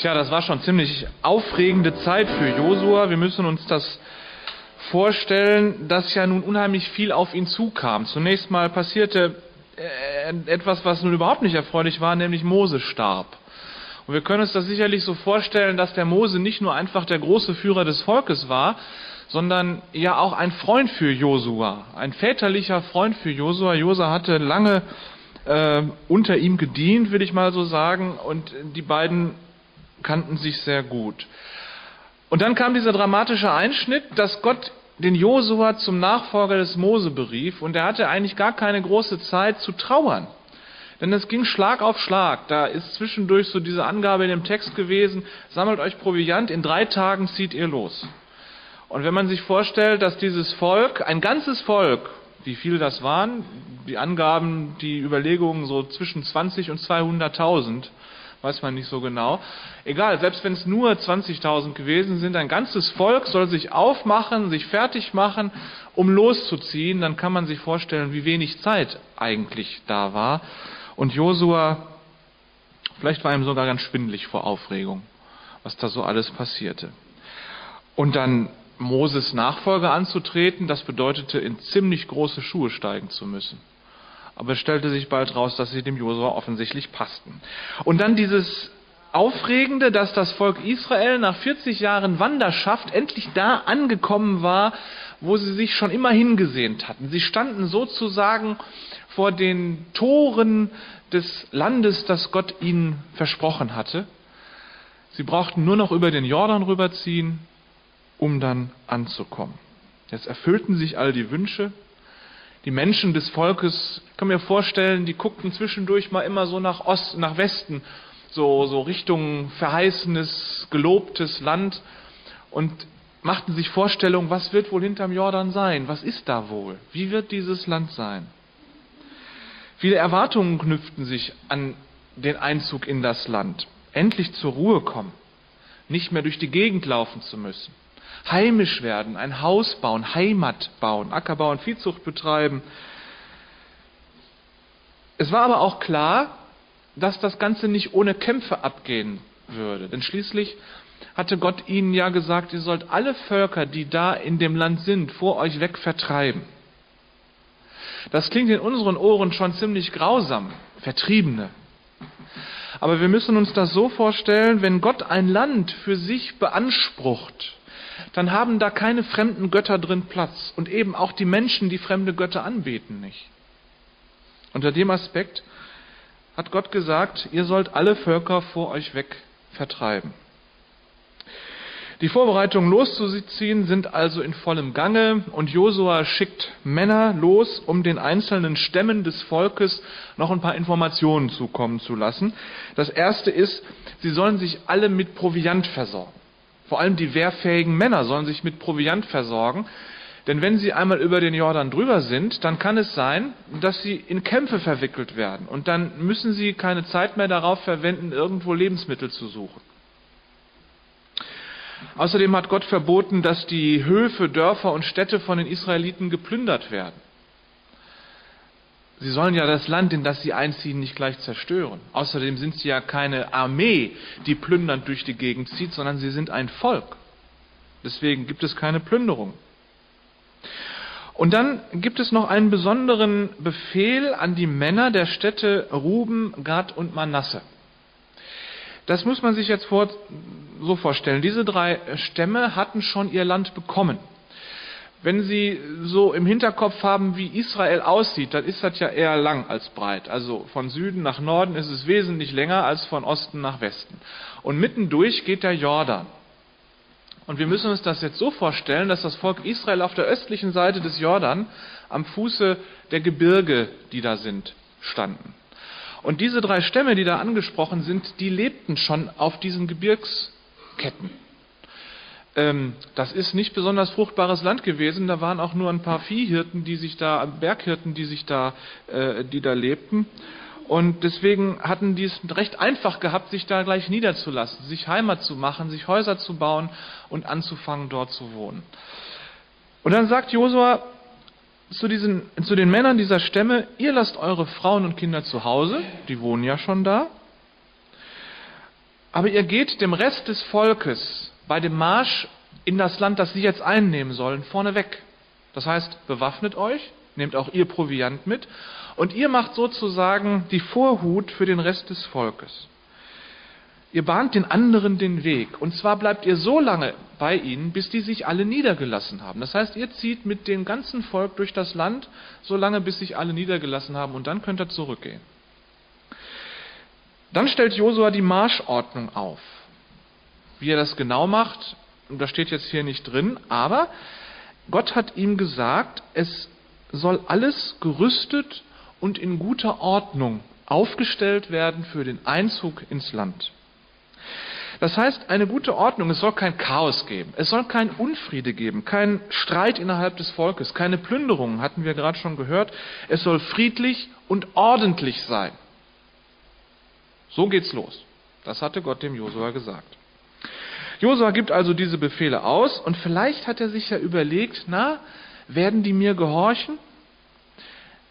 Tja, das war schon ziemlich aufregende Zeit für Josua. Wir müssen uns das vorstellen, dass ja nun unheimlich viel auf ihn zukam. Zunächst mal passierte äh, etwas, was nun überhaupt nicht erfreulich war, nämlich Mose starb. Und wir können uns das sicherlich so vorstellen, dass der Mose nicht nur einfach der große Führer des Volkes war, sondern ja auch ein Freund für Josua, ein väterlicher Freund für Josua. Josua hatte lange äh, unter ihm gedient, will ich mal so sagen, und die beiden kannten sich sehr gut. Und dann kam dieser dramatische Einschnitt, dass Gott den Josua zum Nachfolger des Mose berief und er hatte eigentlich gar keine große Zeit zu trauern. Denn es ging Schlag auf Schlag. Da ist zwischendurch so diese Angabe in dem Text gewesen, sammelt euch Proviant, in drei Tagen zieht ihr los. Und wenn man sich vorstellt, dass dieses Volk, ein ganzes Volk, wie viele das waren, die Angaben, die Überlegungen so zwischen 20 und 200.000, weiß man nicht so genau. Egal, selbst wenn es nur 20.000 gewesen sind, ein ganzes Volk soll sich aufmachen, sich fertig machen, um loszuziehen, dann kann man sich vorstellen, wie wenig Zeit eigentlich da war. Und Josua, vielleicht war ihm sogar ganz schwindlig vor Aufregung, was da so alles passierte. Und dann Moses Nachfolger anzutreten, das bedeutete, in ziemlich große Schuhe steigen zu müssen. Aber es stellte sich bald raus, dass sie dem Josua offensichtlich passten. Und dann dieses Aufregende, dass das Volk Israel nach 40 Jahren Wanderschaft endlich da angekommen war, wo sie sich schon immer hingesehnt hatten. Sie standen sozusagen vor den Toren des Landes, das Gott ihnen versprochen hatte. Sie brauchten nur noch über den Jordan rüberziehen, um dann anzukommen. Jetzt erfüllten sich all die Wünsche die Menschen des Volkes, ich kann mir vorstellen, die guckten zwischendurch mal immer so nach Osten, nach Westen, so, so Richtung verheißenes, gelobtes Land und machten sich Vorstellungen, was wird wohl hinterm Jordan sein? Was ist da wohl? Wie wird dieses Land sein? Viele Erwartungen knüpften sich an den Einzug in das Land. Endlich zur Ruhe kommen, nicht mehr durch die Gegend laufen zu müssen heimisch werden, ein Haus bauen, Heimat bauen, Ackerbau und Viehzucht betreiben. Es war aber auch klar, dass das Ganze nicht ohne Kämpfe abgehen würde. Denn schließlich hatte Gott ihnen ja gesagt, ihr sollt alle Völker, die da in dem Land sind, vor euch weg vertreiben. Das klingt in unseren Ohren schon ziemlich grausam, Vertriebene. Aber wir müssen uns das so vorstellen, wenn Gott ein Land für sich beansprucht, dann haben da keine fremden Götter drin Platz und eben auch die Menschen, die fremde Götter anbeten, nicht. Unter dem Aspekt hat Gott gesagt, ihr sollt alle Völker vor euch weg vertreiben. Die Vorbereitungen loszuziehen sind also in vollem Gange und Josua schickt Männer los, um den einzelnen Stämmen des Volkes noch ein paar Informationen zukommen zu lassen. Das erste ist, sie sollen sich alle mit Proviant versorgen. Vor allem die wehrfähigen Männer sollen sich mit Proviant versorgen. Denn wenn sie einmal über den Jordan drüber sind, dann kann es sein, dass sie in Kämpfe verwickelt werden. Und dann müssen sie keine Zeit mehr darauf verwenden, irgendwo Lebensmittel zu suchen. Außerdem hat Gott verboten, dass die Höfe, Dörfer und Städte von den Israeliten geplündert werden. Sie sollen ja das Land, in das sie einziehen, nicht gleich zerstören. Außerdem sind sie ja keine Armee, die plündernd durch die Gegend zieht, sondern sie sind ein Volk. Deswegen gibt es keine Plünderung. Und dann gibt es noch einen besonderen Befehl an die Männer der Städte Ruben, Gad und Manasse. Das muss man sich jetzt vor, so vorstellen. Diese drei Stämme hatten schon ihr Land bekommen. Wenn Sie so im Hinterkopf haben, wie Israel aussieht, dann ist das ja eher lang als breit. Also von Süden nach Norden ist es wesentlich länger als von Osten nach Westen. Und mittendurch geht der Jordan. Und wir müssen uns das jetzt so vorstellen, dass das Volk Israel auf der östlichen Seite des Jordan am Fuße der Gebirge, die da sind, standen. Und diese drei Stämme, die da angesprochen sind, die lebten schon auf diesen Gebirgsketten. Ähm, das ist nicht besonders fruchtbares Land gewesen. Da waren auch nur ein paar Viehhirten, die sich da, Berghirten, die sich da, äh, die da lebten. Und deswegen hatten die es recht einfach gehabt, sich da gleich niederzulassen, sich Heimat zu machen, sich Häuser zu bauen und anzufangen, dort zu wohnen. Und dann sagt Josua zu, zu den Männern dieser Stämme, ihr lasst eure Frauen und Kinder zu Hause, die wohnen ja schon da, Aber ihr geht dem Rest des Volkes bei dem Marsch in das Land, das sie jetzt einnehmen sollen, vorneweg. Das heißt, bewaffnet euch, nehmt auch ihr Proviant mit und ihr macht sozusagen die Vorhut für den Rest des Volkes. Ihr bahnt den anderen den Weg. Und zwar bleibt ihr so lange bei ihnen, bis die sich alle niedergelassen haben. Das heißt, ihr zieht mit dem ganzen Volk durch das Land, so lange, bis sich alle niedergelassen haben, und dann könnt ihr zurückgehen. Dann stellt Josua die Marschordnung auf. Wie er das genau macht, das steht jetzt hier nicht drin, aber Gott hat ihm gesagt, es soll alles gerüstet und in guter Ordnung aufgestellt werden für den Einzug ins Land. Das heißt, eine gute Ordnung, es soll kein Chaos geben, es soll kein Unfriede geben, kein Streit innerhalb des Volkes, keine Plünderungen, hatten wir gerade schon gehört, es soll friedlich und ordentlich sein. So geht's los. Das hatte Gott dem Josua gesagt. Josua gibt also diese Befehle aus und vielleicht hat er sich ja überlegt, na, werden die mir gehorchen?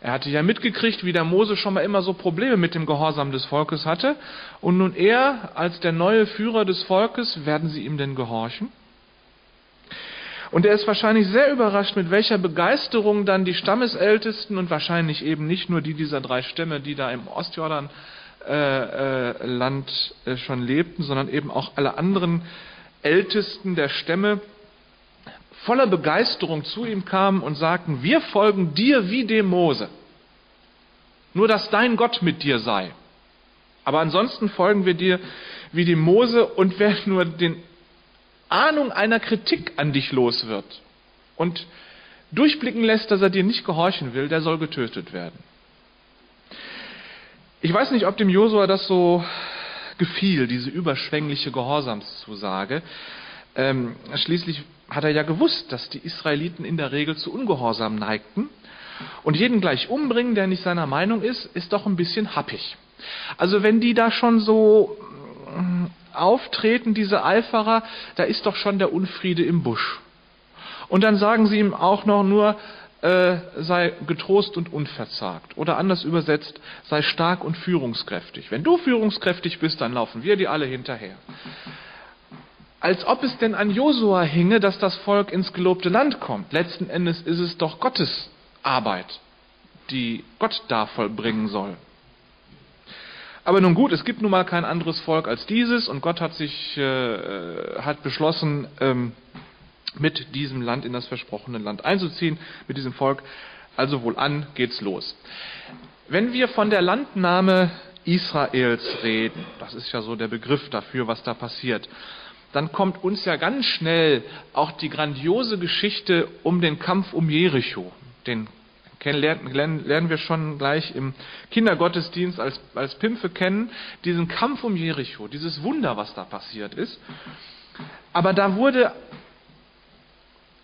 Er hatte ja mitgekriegt, wie der Mose schon mal immer so Probleme mit dem Gehorsam des Volkes hatte. Und nun er, als der neue Führer des Volkes, werden sie ihm denn gehorchen? Und er ist wahrscheinlich sehr überrascht, mit welcher Begeisterung dann die Stammesältesten und wahrscheinlich eben nicht nur die dieser drei Stämme, die da im Ostjordanland äh, äh, äh, schon lebten, sondern eben auch alle anderen Ältesten der Stämme voller Begeisterung zu ihm kamen und sagten, wir folgen dir wie dem Mose. Nur dass dein Gott mit dir sei. Aber ansonsten folgen wir dir wie dem Mose und wer nur den Ahnung einer Kritik an dich los wird und durchblicken lässt, dass er dir nicht gehorchen will, der soll getötet werden. Ich weiß nicht, ob dem Josua das so gefiel, diese überschwängliche Gehorsamszusage. Ähm, schließlich hat er ja gewusst, dass die Israeliten in der Regel zu Ungehorsam neigten. Und jeden gleich umbringen, der nicht seiner Meinung ist, ist doch ein bisschen happig. Also wenn die da schon so mm, auftreten, diese Eiferer, da ist doch schon der Unfriede im Busch. Und dann sagen sie ihm auch noch nur, äh, sei getrost und unverzagt. Oder anders übersetzt, sei stark und führungskräftig. Wenn du führungskräftig bist, dann laufen wir dir alle hinterher als ob es denn an Josua hinge, dass das Volk ins gelobte Land kommt. Letzten Endes ist es doch Gottes Arbeit, die Gott da vollbringen soll. Aber nun gut, es gibt nun mal kein anderes Volk als dieses und Gott hat sich äh, hat beschlossen, ähm, mit diesem Land in das versprochene Land einzuziehen, mit diesem Volk. Also wohl an, geht's los. Wenn wir von der Landnahme Israels reden, das ist ja so der Begriff dafür, was da passiert, dann kommt uns ja ganz schnell auch die grandiose Geschichte um den Kampf um Jericho. Den lernen, lernen wir schon gleich im Kindergottesdienst als, als Pimpfe kennen. Diesen Kampf um Jericho, dieses Wunder, was da passiert ist. Aber da wurde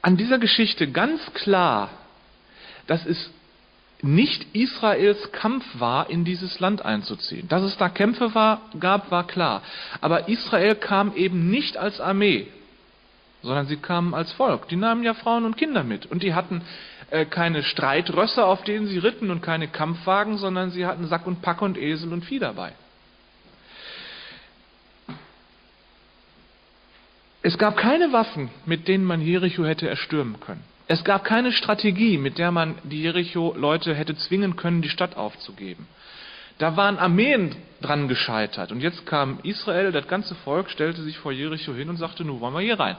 an dieser Geschichte ganz klar, dass es nicht Israels Kampf war, in dieses Land einzuziehen. Dass es da Kämpfe war, gab, war klar. Aber Israel kam eben nicht als Armee, sondern sie kamen als Volk. Die nahmen ja Frauen und Kinder mit. Und die hatten äh, keine Streitrösser, auf denen sie ritten und keine Kampfwagen, sondern sie hatten Sack und Pack und Esel und Vieh dabei. Es gab keine Waffen, mit denen man Jericho hätte erstürmen können. Es gab keine Strategie, mit der man die Jericho-Leute hätte zwingen können, die Stadt aufzugeben. Da waren Armeen dran gescheitert. Und jetzt kam Israel, das ganze Volk stellte sich vor Jericho hin und sagte, nun wollen wir hier rein.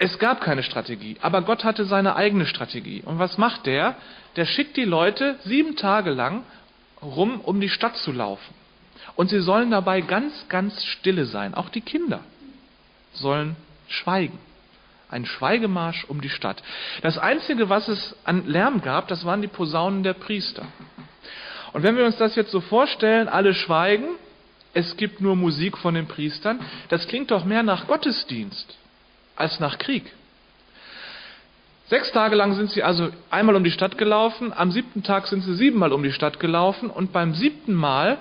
Es gab keine Strategie, aber Gott hatte seine eigene Strategie. Und was macht der? Der schickt die Leute sieben Tage lang rum, um die Stadt zu laufen. Und sie sollen dabei ganz, ganz stille sein. Auch die Kinder sollen schweigen ein Schweigemarsch um die Stadt. Das Einzige, was es an Lärm gab, das waren die Posaunen der Priester. Und wenn wir uns das jetzt so vorstellen, alle schweigen, es gibt nur Musik von den Priestern, das klingt doch mehr nach Gottesdienst als nach Krieg. Sechs Tage lang sind sie also einmal um die Stadt gelaufen, am siebten Tag sind sie siebenmal um die Stadt gelaufen und beim siebten Mal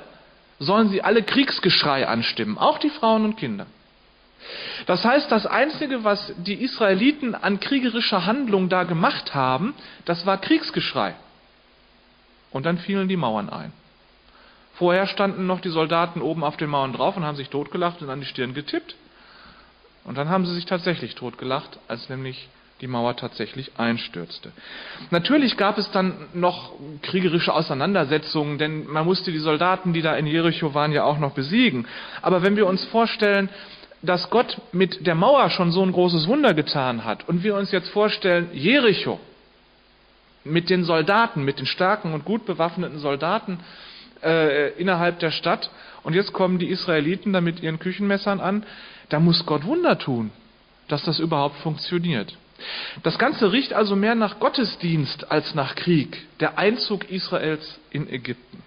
sollen sie alle Kriegsgeschrei anstimmen, auch die Frauen und Kinder. Das heißt, das Einzige, was die Israeliten an kriegerischer Handlung da gemacht haben, das war Kriegsgeschrei. Und dann fielen die Mauern ein. Vorher standen noch die Soldaten oben auf den Mauern drauf und haben sich totgelacht und an die Stirn getippt. Und dann haben sie sich tatsächlich totgelacht, als nämlich die Mauer tatsächlich einstürzte. Natürlich gab es dann noch kriegerische Auseinandersetzungen, denn man musste die Soldaten, die da in Jericho waren, ja auch noch besiegen. Aber wenn wir uns vorstellen, dass Gott mit der Mauer schon so ein großes Wunder getan hat und wir uns jetzt vorstellen, Jericho mit den Soldaten, mit den starken und gut bewaffneten Soldaten äh, innerhalb der Stadt und jetzt kommen die Israeliten da mit ihren Küchenmessern an, da muss Gott Wunder tun, dass das überhaupt funktioniert. Das Ganze riecht also mehr nach Gottesdienst als nach Krieg, der Einzug Israels in Ägypten.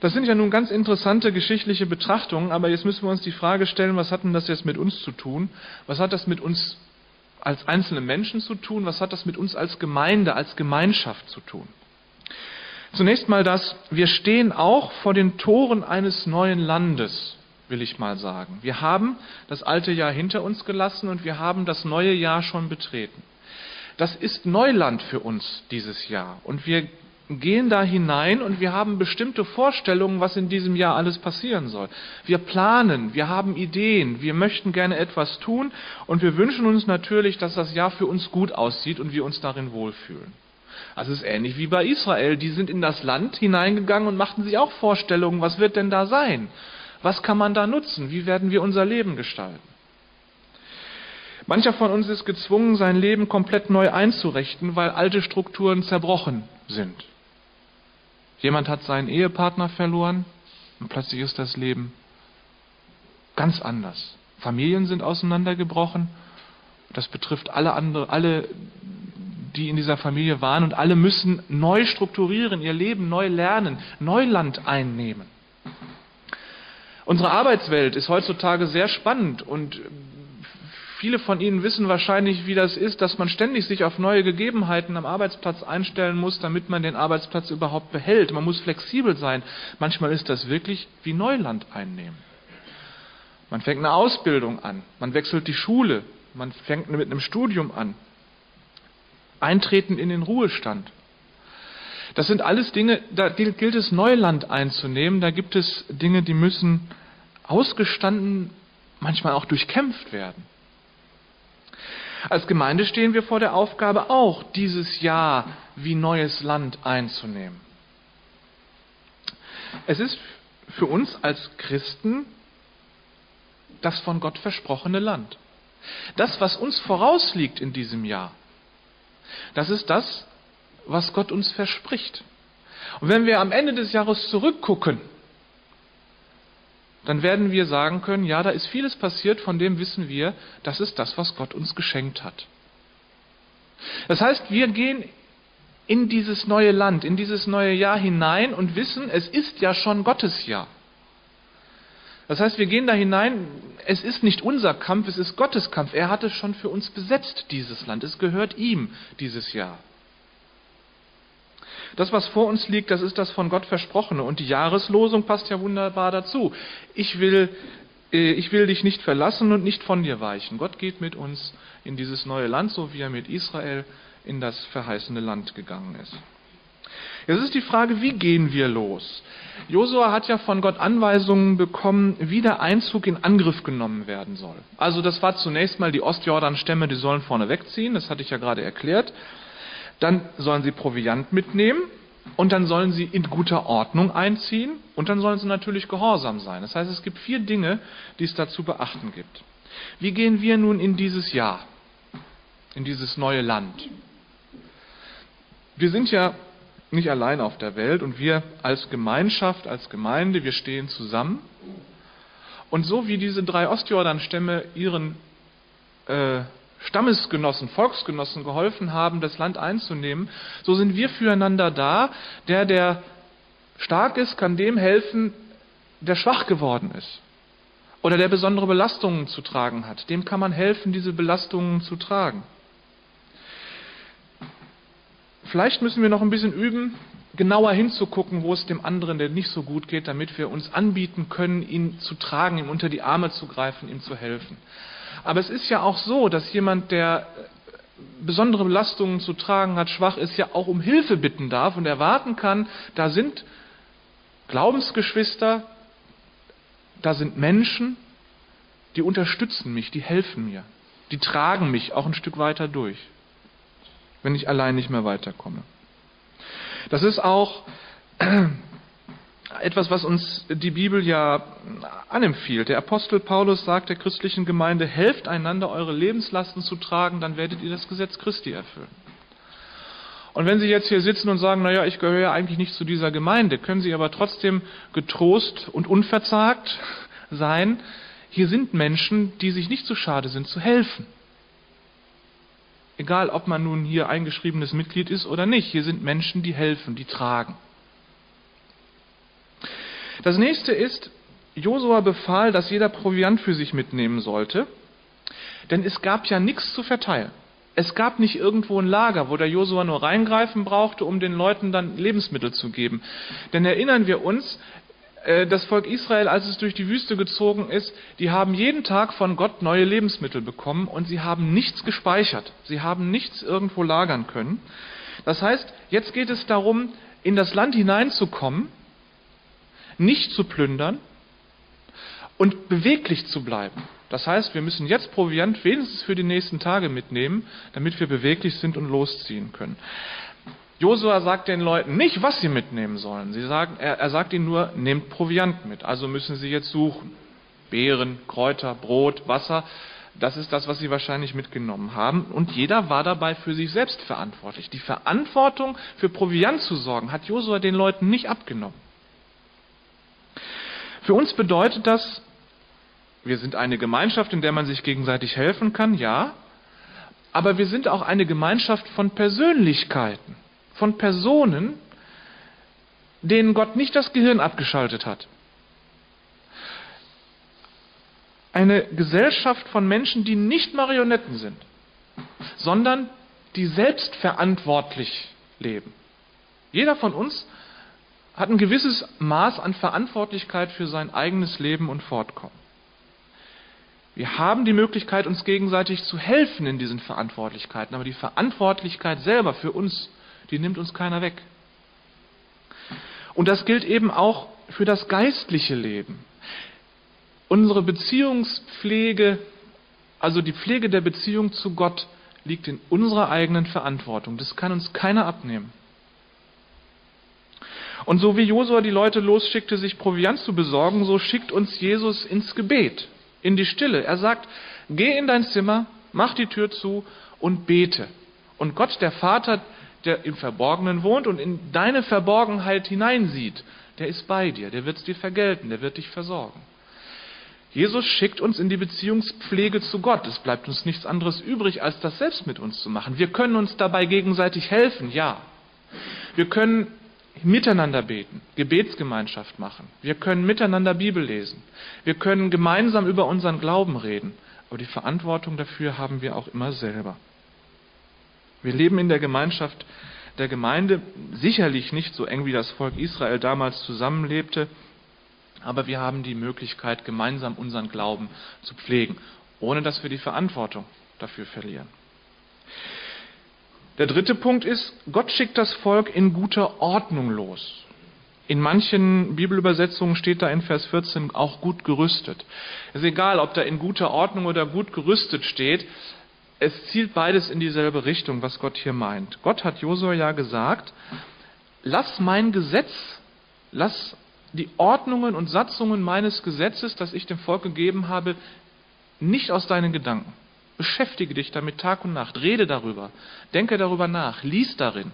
Das sind ja nun ganz interessante geschichtliche Betrachtungen, aber jetzt müssen wir uns die Frage stellen, was hat denn das jetzt mit uns zu tun? Was hat das mit uns als einzelne Menschen zu tun? Was hat das mit uns als Gemeinde, als Gemeinschaft zu tun? Zunächst mal das, wir stehen auch vor den Toren eines neuen Landes will ich mal sagen. Wir haben das alte Jahr hinter uns gelassen und wir haben das neue Jahr schon betreten. Das ist Neuland für uns dieses Jahr und wir gehen da hinein und wir haben bestimmte Vorstellungen, was in diesem Jahr alles passieren soll. Wir planen, wir haben Ideen, wir möchten gerne etwas tun und wir wünschen uns natürlich, dass das Jahr für uns gut aussieht und wir uns darin wohlfühlen. Also es ist ähnlich wie bei Israel. Die sind in das Land hineingegangen und machten sich auch Vorstellungen, was wird denn da sein? Was kann man da nutzen? Wie werden wir unser Leben gestalten? Mancher von uns ist gezwungen, sein Leben komplett neu einzurichten, weil alte Strukturen zerbrochen sind. Jemand hat seinen Ehepartner verloren und plötzlich ist das Leben ganz anders. Familien sind auseinandergebrochen. Das betrifft alle andere, alle, die in dieser Familie waren und alle müssen neu strukturieren, ihr Leben neu lernen, Neuland einnehmen. Unsere Arbeitswelt ist heutzutage sehr spannend und viele von Ihnen wissen wahrscheinlich, wie das ist, dass man ständig sich auf neue Gegebenheiten am Arbeitsplatz einstellen muss, damit man den Arbeitsplatz überhaupt behält. Man muss flexibel sein. Manchmal ist das wirklich wie Neuland einnehmen. Man fängt eine Ausbildung an, man wechselt die Schule, man fängt mit einem Studium an. Eintreten in den Ruhestand. Das sind alles Dinge, da gilt es Neuland einzunehmen. Da gibt es Dinge, die müssen ausgestanden, manchmal auch durchkämpft werden. Als Gemeinde stehen wir vor der Aufgabe, auch dieses Jahr wie neues Land einzunehmen. Es ist für uns als Christen das von Gott versprochene Land. Das, was uns vorausliegt in diesem Jahr, das ist das, was Gott uns verspricht. Und wenn wir am Ende des Jahres zurückgucken, dann werden wir sagen können, ja, da ist vieles passiert, von dem wissen wir, das ist das, was Gott uns geschenkt hat. Das heißt, wir gehen in dieses neue Land, in dieses neue Jahr hinein und wissen, es ist ja schon Gottes Jahr. Das heißt, wir gehen da hinein, es ist nicht unser Kampf, es ist Gottes Kampf. Er hat es schon für uns besetzt, dieses Land. Es gehört ihm dieses Jahr. Das, was vor uns liegt, das ist das von Gott versprochene. Und die Jahreslosung passt ja wunderbar dazu. Ich will, äh, ich will dich nicht verlassen und nicht von dir weichen. Gott geht mit uns in dieses neue Land, so wie er mit Israel in das verheißene Land gegangen ist. Jetzt ist die Frage, wie gehen wir los? Josua hat ja von Gott Anweisungen bekommen, wie der Einzug in Angriff genommen werden soll. Also das war zunächst mal die Ostjordan-Stämme, die sollen vorne wegziehen, das hatte ich ja gerade erklärt. Dann sollen sie Proviant mitnehmen und dann sollen sie in guter Ordnung einziehen und dann sollen sie natürlich gehorsam sein. Das heißt, es gibt vier Dinge, die es da zu beachten gibt. Wie gehen wir nun in dieses Jahr, in dieses neue Land? Wir sind ja nicht allein auf der Welt und wir als Gemeinschaft, als Gemeinde, wir stehen zusammen. Und so wie diese drei Ostjordan-Stämme ihren äh, Stammesgenossen, Volksgenossen geholfen haben, das Land einzunehmen, so sind wir füreinander da. Der, der stark ist, kann dem helfen, der schwach geworden ist oder der besondere Belastungen zu tragen hat. Dem kann man helfen, diese Belastungen zu tragen. Vielleicht müssen wir noch ein bisschen üben, genauer hinzugucken, wo es dem anderen, der nicht so gut geht, damit wir uns anbieten können, ihn zu tragen, ihm unter die Arme zu greifen, ihm zu helfen. Aber es ist ja auch so, dass jemand, der besondere Belastungen zu tragen hat, schwach ist, ja auch um Hilfe bitten darf und erwarten kann, da sind Glaubensgeschwister, da sind Menschen, die unterstützen mich, die helfen mir, die tragen mich auch ein Stück weiter durch, wenn ich allein nicht mehr weiterkomme. Das ist auch etwas, was uns die Bibel ja anempfiehlt. Der Apostel Paulus sagt der christlichen Gemeinde, helft einander, eure Lebenslasten zu tragen, dann werdet ihr das Gesetz Christi erfüllen. Und wenn Sie jetzt hier sitzen und sagen, naja, ich gehöre ja eigentlich nicht zu dieser Gemeinde, können Sie aber trotzdem getrost und unverzagt sein. Hier sind Menschen, die sich nicht zu schade sind, zu helfen. Egal, ob man nun hier eingeschriebenes Mitglied ist oder nicht, hier sind Menschen, die helfen, die tragen. Das nächste ist, Josua befahl, dass jeder Proviant für sich mitnehmen sollte, denn es gab ja nichts zu verteilen. Es gab nicht irgendwo ein Lager, wo der Josua nur reingreifen brauchte, um den Leuten dann Lebensmittel zu geben. Denn erinnern wir uns, äh, das Volk Israel, als es durch die Wüste gezogen ist, die haben jeden Tag von Gott neue Lebensmittel bekommen und sie haben nichts gespeichert. Sie haben nichts irgendwo lagern können. Das heißt, jetzt geht es darum, in das Land hineinzukommen, nicht zu plündern und beweglich zu bleiben. Das heißt, wir müssen jetzt Proviant wenigstens für die nächsten Tage mitnehmen, damit wir beweglich sind und losziehen können. Josua sagt den Leuten nicht, was sie mitnehmen sollen. Sie sagen, er, er sagt ihnen nur, nehmt Proviant mit. Also müssen sie jetzt suchen. Beeren, Kräuter, Brot, Wasser. Das ist das, was sie wahrscheinlich mitgenommen haben. Und jeder war dabei für sich selbst verantwortlich. Die Verantwortung für Proviant zu sorgen, hat Josua den Leuten nicht abgenommen. Für uns bedeutet das, wir sind eine Gemeinschaft, in der man sich gegenseitig helfen kann, ja, aber wir sind auch eine Gemeinschaft von Persönlichkeiten, von Personen, denen Gott nicht das Gehirn abgeschaltet hat. Eine Gesellschaft von Menschen, die nicht Marionetten sind, sondern die selbstverantwortlich leben. Jeder von uns hat ein gewisses Maß an Verantwortlichkeit für sein eigenes Leben und Fortkommen. Wir haben die Möglichkeit, uns gegenseitig zu helfen in diesen Verantwortlichkeiten, aber die Verantwortlichkeit selber für uns, die nimmt uns keiner weg. Und das gilt eben auch für das geistliche Leben. Unsere Beziehungspflege, also die Pflege der Beziehung zu Gott, liegt in unserer eigenen Verantwortung. Das kann uns keiner abnehmen. Und so wie Josua die Leute losschickte, sich Proviant zu besorgen, so schickt uns Jesus ins Gebet in die Stille. Er sagt, geh in dein Zimmer, mach die Tür zu und bete. Und Gott, der Vater, der im Verborgenen wohnt und in deine Verborgenheit hineinsieht, der ist bei dir, der wird es dir vergelten, der wird dich versorgen. Jesus schickt uns in die Beziehungspflege zu Gott. Es bleibt uns nichts anderes übrig, als das selbst mit uns zu machen. Wir können uns dabei gegenseitig helfen, ja. Wir können miteinander beten, Gebetsgemeinschaft machen. Wir können miteinander Bibel lesen. Wir können gemeinsam über unseren Glauben reden. Aber die Verantwortung dafür haben wir auch immer selber. Wir leben in der Gemeinschaft der Gemeinde sicherlich nicht so eng wie das Volk Israel damals zusammenlebte, aber wir haben die Möglichkeit, gemeinsam unseren Glauben zu pflegen, ohne dass wir die Verantwortung dafür verlieren. Der dritte Punkt ist, Gott schickt das Volk in guter Ordnung los. In manchen Bibelübersetzungen steht da in Vers 14 auch gut gerüstet. Es ist egal, ob da in guter Ordnung oder gut gerüstet steht. Es zielt beides in dieselbe Richtung, was Gott hier meint. Gott hat Josua ja gesagt, lass mein Gesetz, lass die Ordnungen und Satzungen meines Gesetzes, das ich dem Volk gegeben habe, nicht aus deinen Gedanken. Beschäftige dich damit Tag und Nacht. Rede darüber. Denke darüber nach. Lies darin.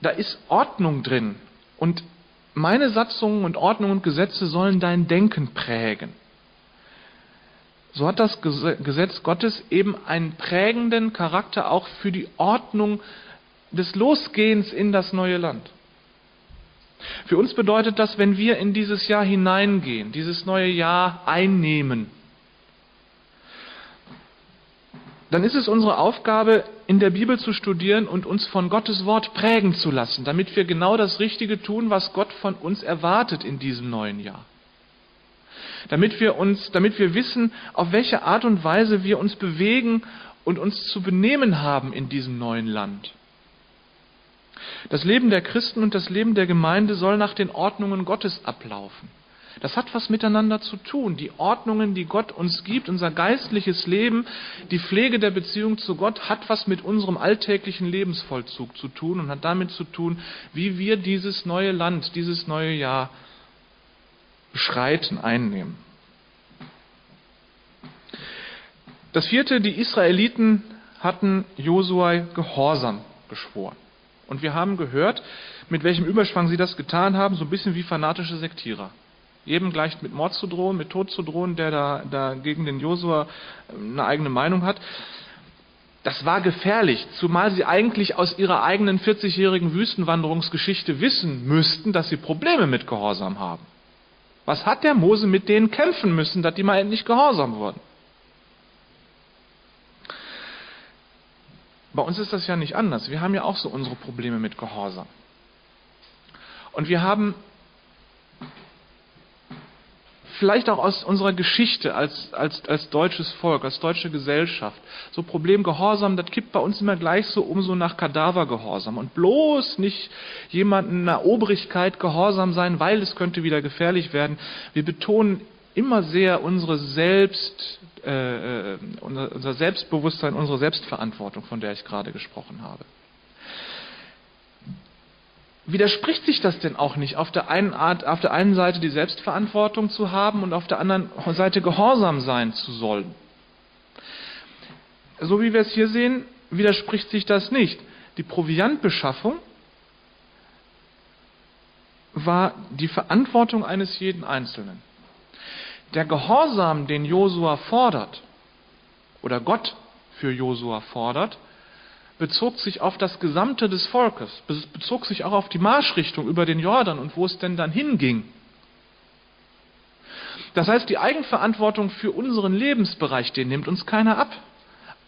Da ist Ordnung drin. Und meine Satzungen und Ordnungen und Gesetze sollen dein Denken prägen. So hat das Gesetz Gottes eben einen prägenden Charakter auch für die Ordnung des Losgehens in das neue Land. Für uns bedeutet das, wenn wir in dieses Jahr hineingehen, dieses neue Jahr einnehmen, dann ist es unsere Aufgabe, in der Bibel zu studieren und uns von Gottes Wort prägen zu lassen, damit wir genau das Richtige tun, was Gott von uns erwartet in diesem neuen Jahr. Damit wir uns, damit wir wissen, auf welche Art und Weise wir uns bewegen und uns zu benehmen haben in diesem neuen Land. Das Leben der Christen und das Leben der Gemeinde soll nach den Ordnungen Gottes ablaufen. Das hat was miteinander zu tun. Die Ordnungen, die Gott uns gibt, unser geistliches Leben, die Pflege der Beziehung zu Gott hat was mit unserem alltäglichen Lebensvollzug zu tun und hat damit zu tun, wie wir dieses neue Land, dieses neue Jahr beschreiten, einnehmen. Das vierte, die Israeliten hatten Josua Gehorsam geschworen. Und wir haben gehört, mit welchem Überschwang sie das getan haben, so ein bisschen wie fanatische Sektierer. Jedem gleich mit Mord zu drohen, mit Tod zu drohen, der da, da gegen den Josua ähm, eine eigene Meinung hat. Das war gefährlich, zumal sie eigentlich aus ihrer eigenen 40-jährigen Wüstenwanderungsgeschichte wissen müssten, dass sie Probleme mit Gehorsam haben. Was hat der Mose mit denen kämpfen müssen, dass die mal endlich gehorsam wurden? Bei uns ist das ja nicht anders. Wir haben ja auch so unsere Probleme mit Gehorsam. Und wir haben vielleicht auch aus unserer Geschichte als, als, als deutsches Volk, als deutsche Gesellschaft, so Problem Gehorsam, das kippt bei uns immer gleich so um so nach Kadavergehorsam. Und bloß nicht jemanden in der Obrigkeit gehorsam sein, weil es könnte wieder gefährlich werden. Wir betonen immer sehr unsere Selbst, äh, äh, unser Selbstbewusstsein, unsere Selbstverantwortung, von der ich gerade gesprochen habe. Widerspricht sich das denn auch nicht, auf der einen Art, auf der einen Seite die Selbstverantwortung zu haben und auf der anderen Seite gehorsam sein zu sollen? So wie wir es hier sehen, widerspricht sich das nicht. Die Proviantbeschaffung war die Verantwortung eines jeden Einzelnen. Der Gehorsam, den Josua fordert, oder Gott für Josua fordert, bezog sich auf das Gesamte des Volkes, bezog sich auch auf die Marschrichtung über den Jordan und wo es denn dann hinging. Das heißt, die Eigenverantwortung für unseren Lebensbereich, den nimmt uns keiner ab.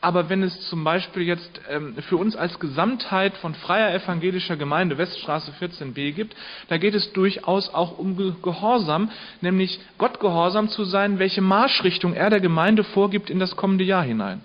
Aber wenn es zum Beispiel jetzt ähm, für uns als Gesamtheit von freier evangelischer Gemeinde Weststraße 14b gibt, da geht es durchaus auch um Gehorsam, nämlich Gott gehorsam zu sein, welche Marschrichtung er der Gemeinde vorgibt in das kommende Jahr hinein.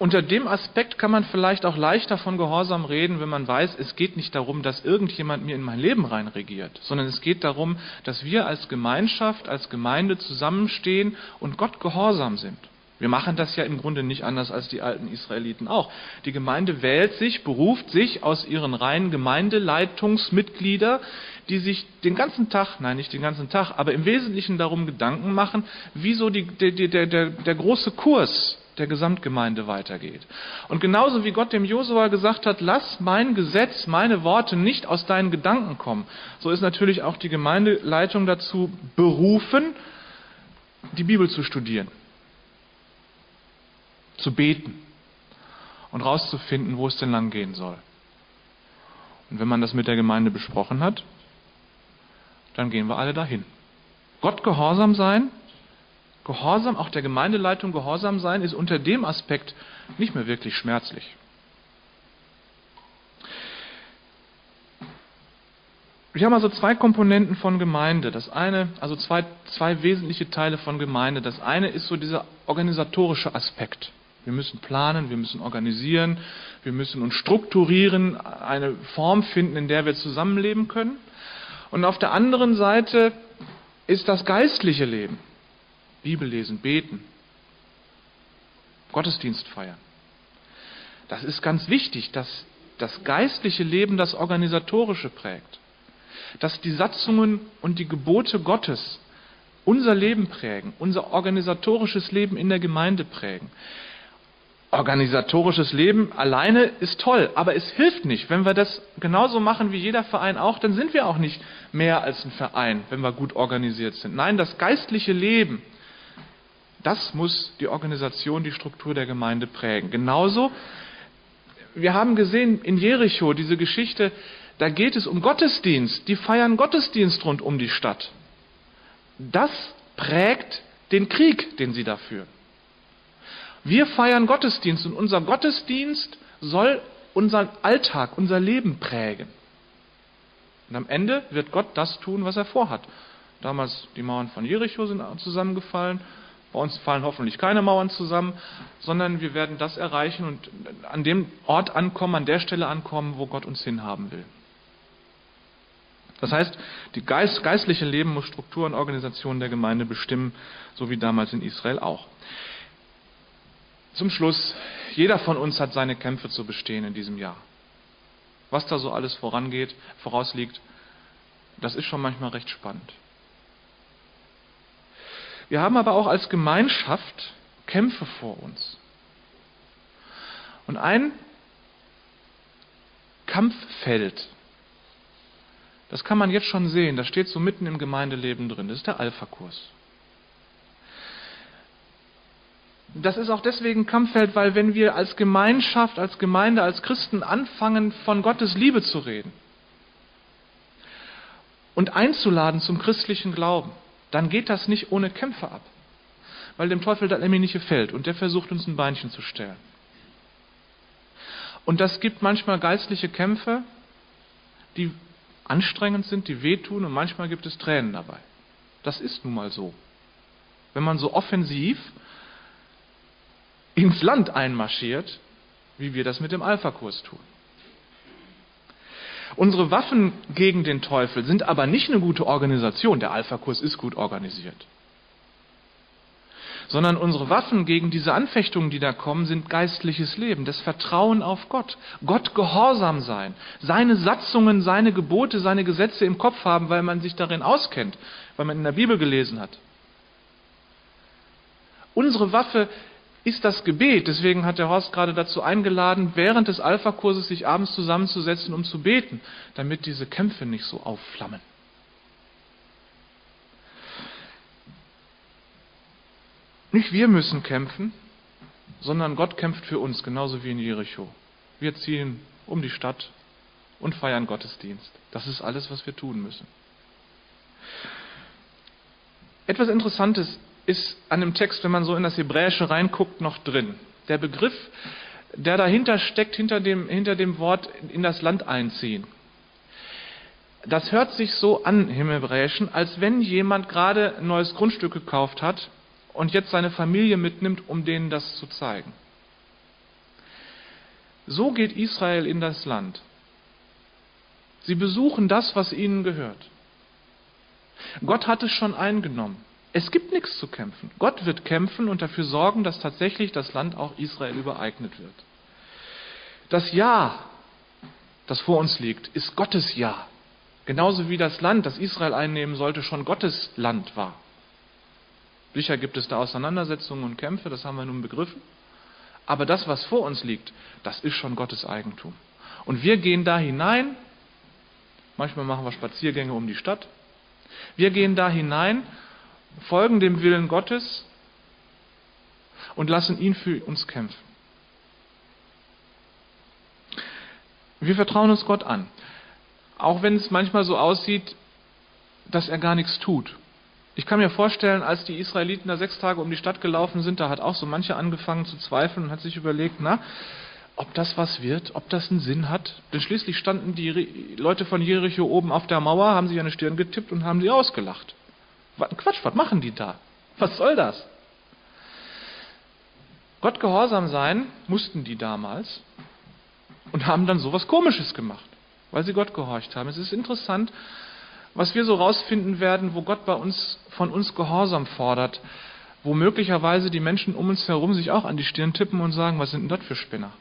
Unter dem Aspekt kann man vielleicht auch leichter von Gehorsam reden, wenn man weiß, es geht nicht darum, dass irgendjemand mir in mein Leben reinregiert, sondern es geht darum, dass wir als Gemeinschaft, als Gemeinde zusammenstehen und Gott gehorsam sind. Wir machen das ja im Grunde nicht anders als die alten Israeliten auch. Die Gemeinde wählt sich, beruft sich aus ihren Reihen Gemeindeleitungsmitglieder, die sich den ganzen Tag, nein, nicht den ganzen Tag, aber im Wesentlichen darum Gedanken machen, wieso die, der, der, der, der große Kurs der Gesamtgemeinde weitergeht. Und genauso wie Gott dem Josua gesagt hat, lass mein Gesetz, meine Worte nicht aus deinen Gedanken kommen, so ist natürlich auch die Gemeindeleitung dazu berufen, die Bibel zu studieren, zu beten und rauszufinden, wo es denn lang gehen soll. Und wenn man das mit der Gemeinde besprochen hat, dann gehen wir alle dahin. Gott gehorsam sein Gehorsam, auch der Gemeindeleitung gehorsam sein, ist unter dem Aspekt nicht mehr wirklich schmerzlich. Wir haben also zwei Komponenten von Gemeinde. Das eine, also zwei, zwei wesentliche Teile von Gemeinde. Das eine ist so dieser organisatorische Aspekt. Wir müssen planen, wir müssen organisieren, wir müssen uns strukturieren, eine Form finden, in der wir zusammenleben können. Und auf der anderen Seite ist das geistliche Leben. Bibel lesen, beten, Gottesdienst feiern. Das ist ganz wichtig, dass das geistliche Leben das organisatorische prägt, dass die Satzungen und die Gebote Gottes unser Leben prägen, unser organisatorisches Leben in der Gemeinde prägen. Organisatorisches Leben alleine ist toll, aber es hilft nicht. Wenn wir das genauso machen wie jeder Verein auch, dann sind wir auch nicht mehr als ein Verein, wenn wir gut organisiert sind. Nein, das geistliche Leben, das muss die Organisation, die Struktur der Gemeinde prägen. Genauso, wir haben gesehen in Jericho diese Geschichte, da geht es um Gottesdienst. Die feiern Gottesdienst rund um die Stadt. Das prägt den Krieg, den sie da führen. Wir feiern Gottesdienst und unser Gottesdienst soll unseren Alltag, unser Leben prägen. Und am Ende wird Gott das tun, was er vorhat. Damals die Mauern von Jericho sind zusammengefallen Bei uns fallen hoffentlich keine Mauern zusammen, sondern wir werden das erreichen und an dem Ort ankommen, an der Stelle ankommen, wo Gott uns hinhaben will. Das heißt, die Geist, geistliche Leben muss Struktur und Organisation der Gemeinde bestimmen, so wie damals in Israel auch. Zum Schluss, jeder von uns hat seine Kämpfe zu bestehen in diesem Jahr. Was da so alles vorangeht, vorausliegt, das ist schon manchmal recht spannend. Wir haben aber auch als Gemeinschaft Kämpfe vor uns. Und ein Kampffeld, das kann man jetzt schon sehen, das steht so mitten im Gemeindeleben drin, das ist der Alpha-Kurs. Das ist auch deswegen Kampffeld, weil wenn wir als Gemeinschaft, als Gemeinde, als Christen anfangen, von Gottes Liebe zu reden und einzuladen zum christlichen Glauben, dann geht das nicht ohne Kämpfe ab. Weil dem Teufel das nämlich nicht gefällt und der versucht uns ein Beinchen zu stellen. Und das gibt manchmal geistliche Kämpfe, die anstrengend sind, die wehtun und manchmal gibt es Tränen dabei. Das ist nun mal so. Wenn man so offensiv ins Land einmarschiert, wie wir das mit dem Alpha-Kurs tun. Unsere Waffen gegen den Teufel sind aber nicht eine gute Organisation. Der Alpha-Kurs ist gut organisiert. Sondern unsere Waffen gegen diese Anfechtungen, die da kommen, sind geistliches Leben, das Vertrauen auf Gott. Gott gehorsam sein, seine Satzungen, seine Gebote, seine Gesetze im Kopf haben, weil man sich darin auskennt, weil man in der Bibel gelesen hat. Unsere Waffe ist das Gebet. Deswegen hat der Horst gerade dazu eingeladen, während des Alpha-Kurses sich abends zusammenzusetzen, um zu beten, damit diese Kämpfe nicht so aufflammen. Nicht wir müssen kämpfen, sondern Gott kämpft für uns, genauso wie in Jericho. Wir ziehen um die Stadt und feiern Gottesdienst. Das ist alles, was wir tun müssen. Etwas Interessantes ist an dem Text, wenn man so in das Hebräische reinguckt, noch drin. Der Begriff, der dahinter steckt, hinter dem, hinter dem Wort in das Land einziehen. Das hört sich so an im Hebräischen, als wenn jemand gerade ein neues Grundstück gekauft hat und jetzt seine Familie mitnimmt, um denen das zu zeigen. So geht Israel in das Land. Sie besuchen das, was ihnen gehört. Gott hat es schon eingenommen. Es gibt nichts zu kämpfen. Gott wird kämpfen und dafür sorgen, dass tatsächlich das Land auch Israel übereignet wird. Das Ja, das vor uns liegt, ist Gottes Ja. Genauso wie das Land, das Israel einnehmen sollte, schon Gottes Land war. Sicher gibt es da Auseinandersetzungen und Kämpfe, das haben wir nun begriffen. Aber das, was vor uns liegt, das ist schon Gottes Eigentum. Und wir gehen da hinein, manchmal machen wir Spaziergänge um die Stadt, wir gehen da hinein folgen dem Willen Gottes und lassen ihn für uns kämpfen. Wir vertrauen uns Gott an, auch wenn es manchmal so aussieht, dass er gar nichts tut. Ich kann mir vorstellen, als die Israeliten da sechs Tage um die Stadt gelaufen sind, da hat auch so mancher angefangen zu zweifeln und hat sich überlegt, na, ob das was wird, ob das einen Sinn hat. Denn schließlich standen die Leute von Jericho oben auf der Mauer, haben sich an die Stirn getippt und haben sie ausgelacht. Quatsch, was machen die da? Was soll das? Gott gehorsam sein mussten die damals und haben dann sowas Komisches gemacht, weil sie Gott gehorcht haben. Es ist interessant, was wir so rausfinden werden, wo Gott bei uns, von uns Gehorsam fordert, wo möglicherweise die Menschen um uns herum sich auch an die Stirn tippen und sagen, was sind denn das für Spinner?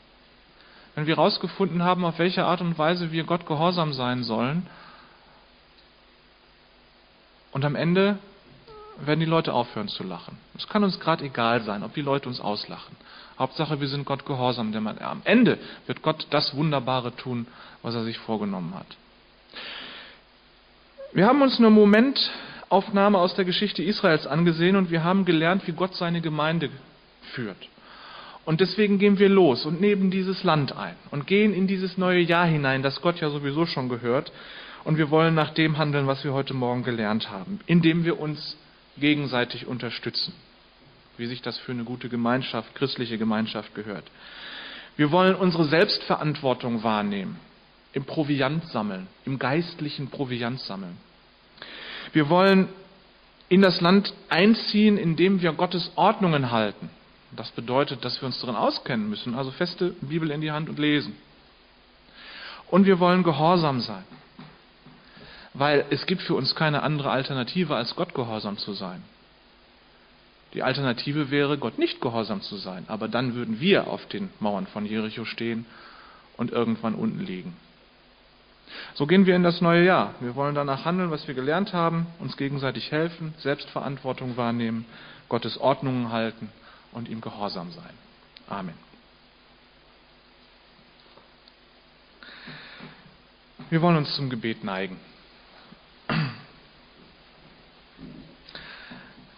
Wenn wir herausgefunden haben, auf welche Art und Weise wir Gott gehorsam sein sollen, und am Ende werden die Leute aufhören zu lachen. Es kann uns gerade egal sein, ob die Leute uns auslachen. Hauptsache, wir sind Gott gehorsam, denn am Ende wird Gott das Wunderbare tun, was er sich vorgenommen hat. Wir haben uns eine Momentaufnahme aus der Geschichte Israels angesehen und wir haben gelernt, wie Gott seine Gemeinde führt. Und deswegen gehen wir los und nehmen dieses Land ein und gehen in dieses neue Jahr hinein, das Gott ja sowieso schon gehört. Und wir wollen nach dem handeln, was wir heute Morgen gelernt haben, indem wir uns gegenseitig unterstützen, wie sich das für eine gute Gemeinschaft, christliche Gemeinschaft gehört. Wir wollen unsere Selbstverantwortung wahrnehmen, im Proviant sammeln, im geistlichen Proviant sammeln. Wir wollen in das Land einziehen, indem wir Gottes Ordnungen halten. Das bedeutet, dass wir uns darin auskennen müssen, also feste Bibel in die Hand und lesen. Und wir wollen gehorsam sein, weil es gibt für uns keine andere Alternative, als Gott gehorsam zu sein. Die Alternative wäre, Gott nicht gehorsam zu sein, aber dann würden wir auf den Mauern von Jericho stehen und irgendwann unten liegen. So gehen wir in das neue Jahr. Wir wollen danach handeln, was wir gelernt haben, uns gegenseitig helfen, Selbstverantwortung wahrnehmen, Gottes Ordnungen halten und ihm gehorsam sein. Amen. Wir wollen uns zum Gebet neigen.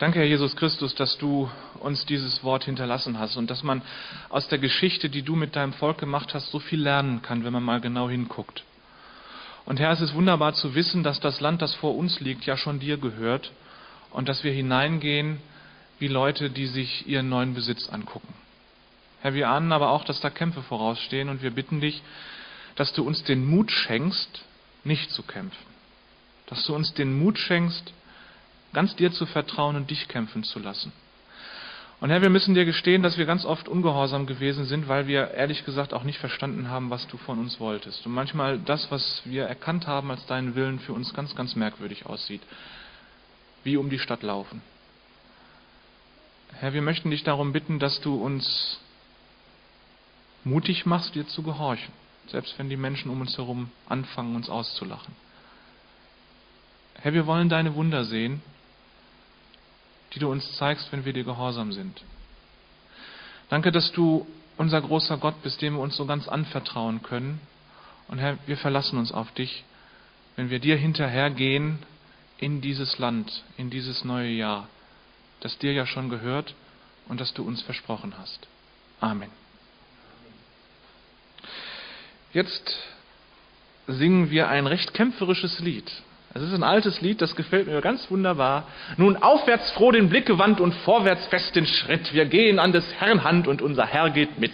Danke, Herr Jesus Christus, dass du uns dieses Wort hinterlassen hast und dass man aus der Geschichte, die du mit deinem Volk gemacht hast, so viel lernen kann, wenn man mal genau hinguckt. Und Herr, es ist wunderbar zu wissen, dass das Land, das vor uns liegt, ja schon dir gehört und dass wir hineingehen wie Leute, die sich ihren neuen Besitz angucken. Herr, wir ahnen aber auch, dass da Kämpfe vorausstehen und wir bitten dich, dass du uns den Mut schenkst, nicht zu kämpfen. Dass du uns den Mut schenkst, ganz dir zu vertrauen und dich kämpfen zu lassen. Und Herr, wir müssen dir gestehen, dass wir ganz oft ungehorsam gewesen sind, weil wir ehrlich gesagt auch nicht verstanden haben, was du von uns wolltest. Und manchmal das, was wir erkannt haben als deinen Willen, für uns ganz, ganz merkwürdig aussieht. Wie um die Stadt laufen. Herr, wir möchten dich darum bitten, dass du uns mutig machst, dir zu gehorchen. Selbst wenn die Menschen um uns herum anfangen, uns auszulachen. Herr, wir wollen deine Wunder sehen die du uns zeigst, wenn wir dir gehorsam sind. Danke, dass du unser großer Gott bist, dem wir uns so ganz anvertrauen können. Und Herr, wir verlassen uns auf dich, wenn wir dir hinterhergehen in dieses Land, in dieses neue Jahr, das dir ja schon gehört und das du uns versprochen hast. Amen. Jetzt singen wir ein recht kämpferisches Lied. Es ist ein altes Lied, das gefällt mir ganz wunderbar. Nun aufwärts froh den Blick gewandt und vorwärts fest den Schritt. Wir gehen an des Herrn Hand und unser Herr geht mit.